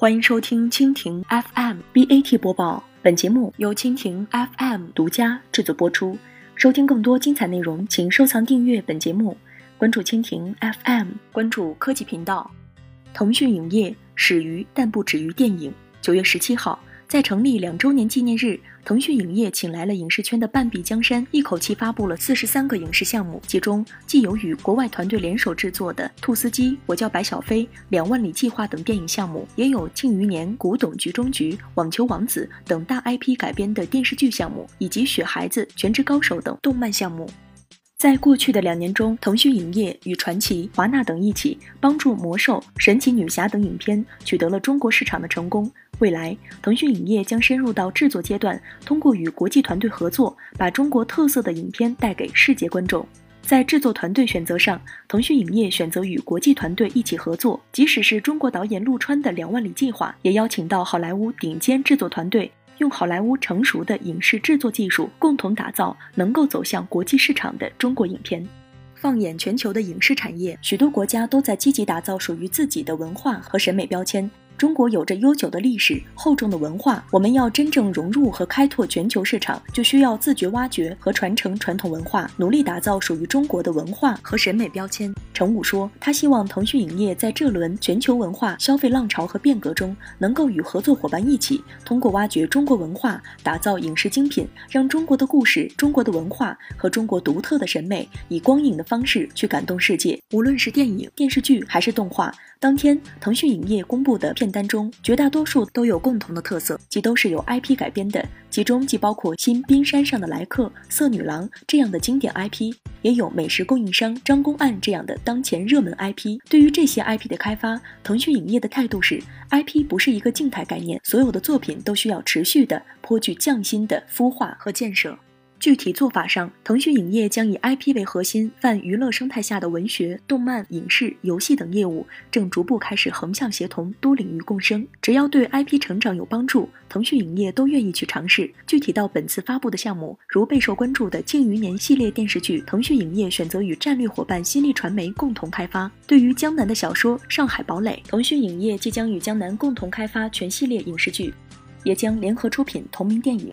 欢迎收听蜻蜓 FM BAT 播报，本节目由蜻蜓 FM 独家制作播出。收听更多精彩内容，请收藏订阅本节目，关注蜻蜓 FM，关注科技频道。腾讯影业始于但不止于电影。九月十七号。在成立两周年纪念日，腾讯影业请来了影视圈的半壁江山，一口气发布了四十三个影视项目，其中既有与国外团队联手制作的《兔斯基》《我叫白小飞》《两万里计划》等电影项目，也有《庆余年》《古董局中局》《网球王子》等大 IP 改编的电视剧项目，以及《雪孩子》《全职高手》等动漫项目。在过去的两年中，腾讯影业与传奇、华纳等一起，帮助《魔兽》《神奇女侠》等影片取得了中国市场的成功。未来，腾讯影业将深入到制作阶段，通过与国际团队合作，把中国特色的影片带给世界观众。在制作团队选择上，腾讯影业选择与国际团队一起合作，即使是中国导演陆川的《两万里计划》，也邀请到好莱坞顶尖制作团队。用好莱坞成熟的影视制作技术，共同打造能够走向国际市场的中国影片。放眼全球的影视产业，许多国家都在积极打造属于自己的文化和审美标签。中国有着悠久的历史、厚重的文化，我们要真正融入和开拓全球市场，就需要自觉挖掘和传承传统文化，努力打造属于中国的文化和审美标签。程武说，他希望腾讯影业在这轮全球文化消费浪潮和变革中，能够与合作伙伴一起，通过挖掘中国文化，打造影视精品，让中国的故事、中国的文化和中国独特的审美，以光影的方式去感动世界。无论是电影、电视剧还是动画。当天，腾讯影业公布的片单中，绝大多数都有共同的特色，即都是由 IP 改编的。其中既包括《新冰山上的来客》《色女郎》这样的经典 IP，也有美食供应商张公案这样的当前热门 IP。对于这些 IP 的开发，腾讯影业的态度是：IP 不是一个静态概念，所有的作品都需要持续的、颇具匠心的孵化和建设。具体做法上，腾讯影业将以 IP 为核心，泛娱乐生态下的文学、动漫、影视、游戏等业务，正逐步开始横向协同，多领域共生。只要对 IP 成长有帮助，腾讯影业都愿意去尝试。具体到本次发布的项目，如备受关注的《庆余年》系列电视剧，腾讯影业选择与战略伙伴新力传媒共同开发。对于江南的小说《上海堡垒》，腾讯影业即将与江南共同开发全系列影视剧，也将联合出品同名电影。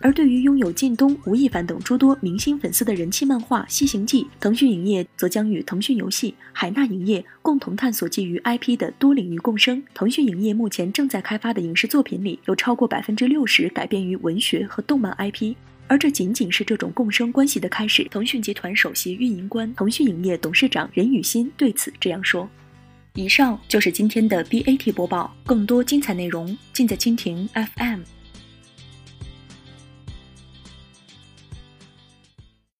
而对于拥有靳东、吴亦凡等诸多明星粉丝的人气漫画《西行记》，腾讯影业则将与腾讯游戏、海纳影业共同探索基于 IP 的多领域共生。腾讯影业目前正在开发的影视作品里，有超过百分之六十改编于文学和动漫 IP，而这仅仅是这种共生关系的开始。腾讯集团首席运营官、腾讯影业董事长任宇欣对此这样说：“以上就是今天的 BAT 播报，更多精彩内容尽在蜻蜓 FM。”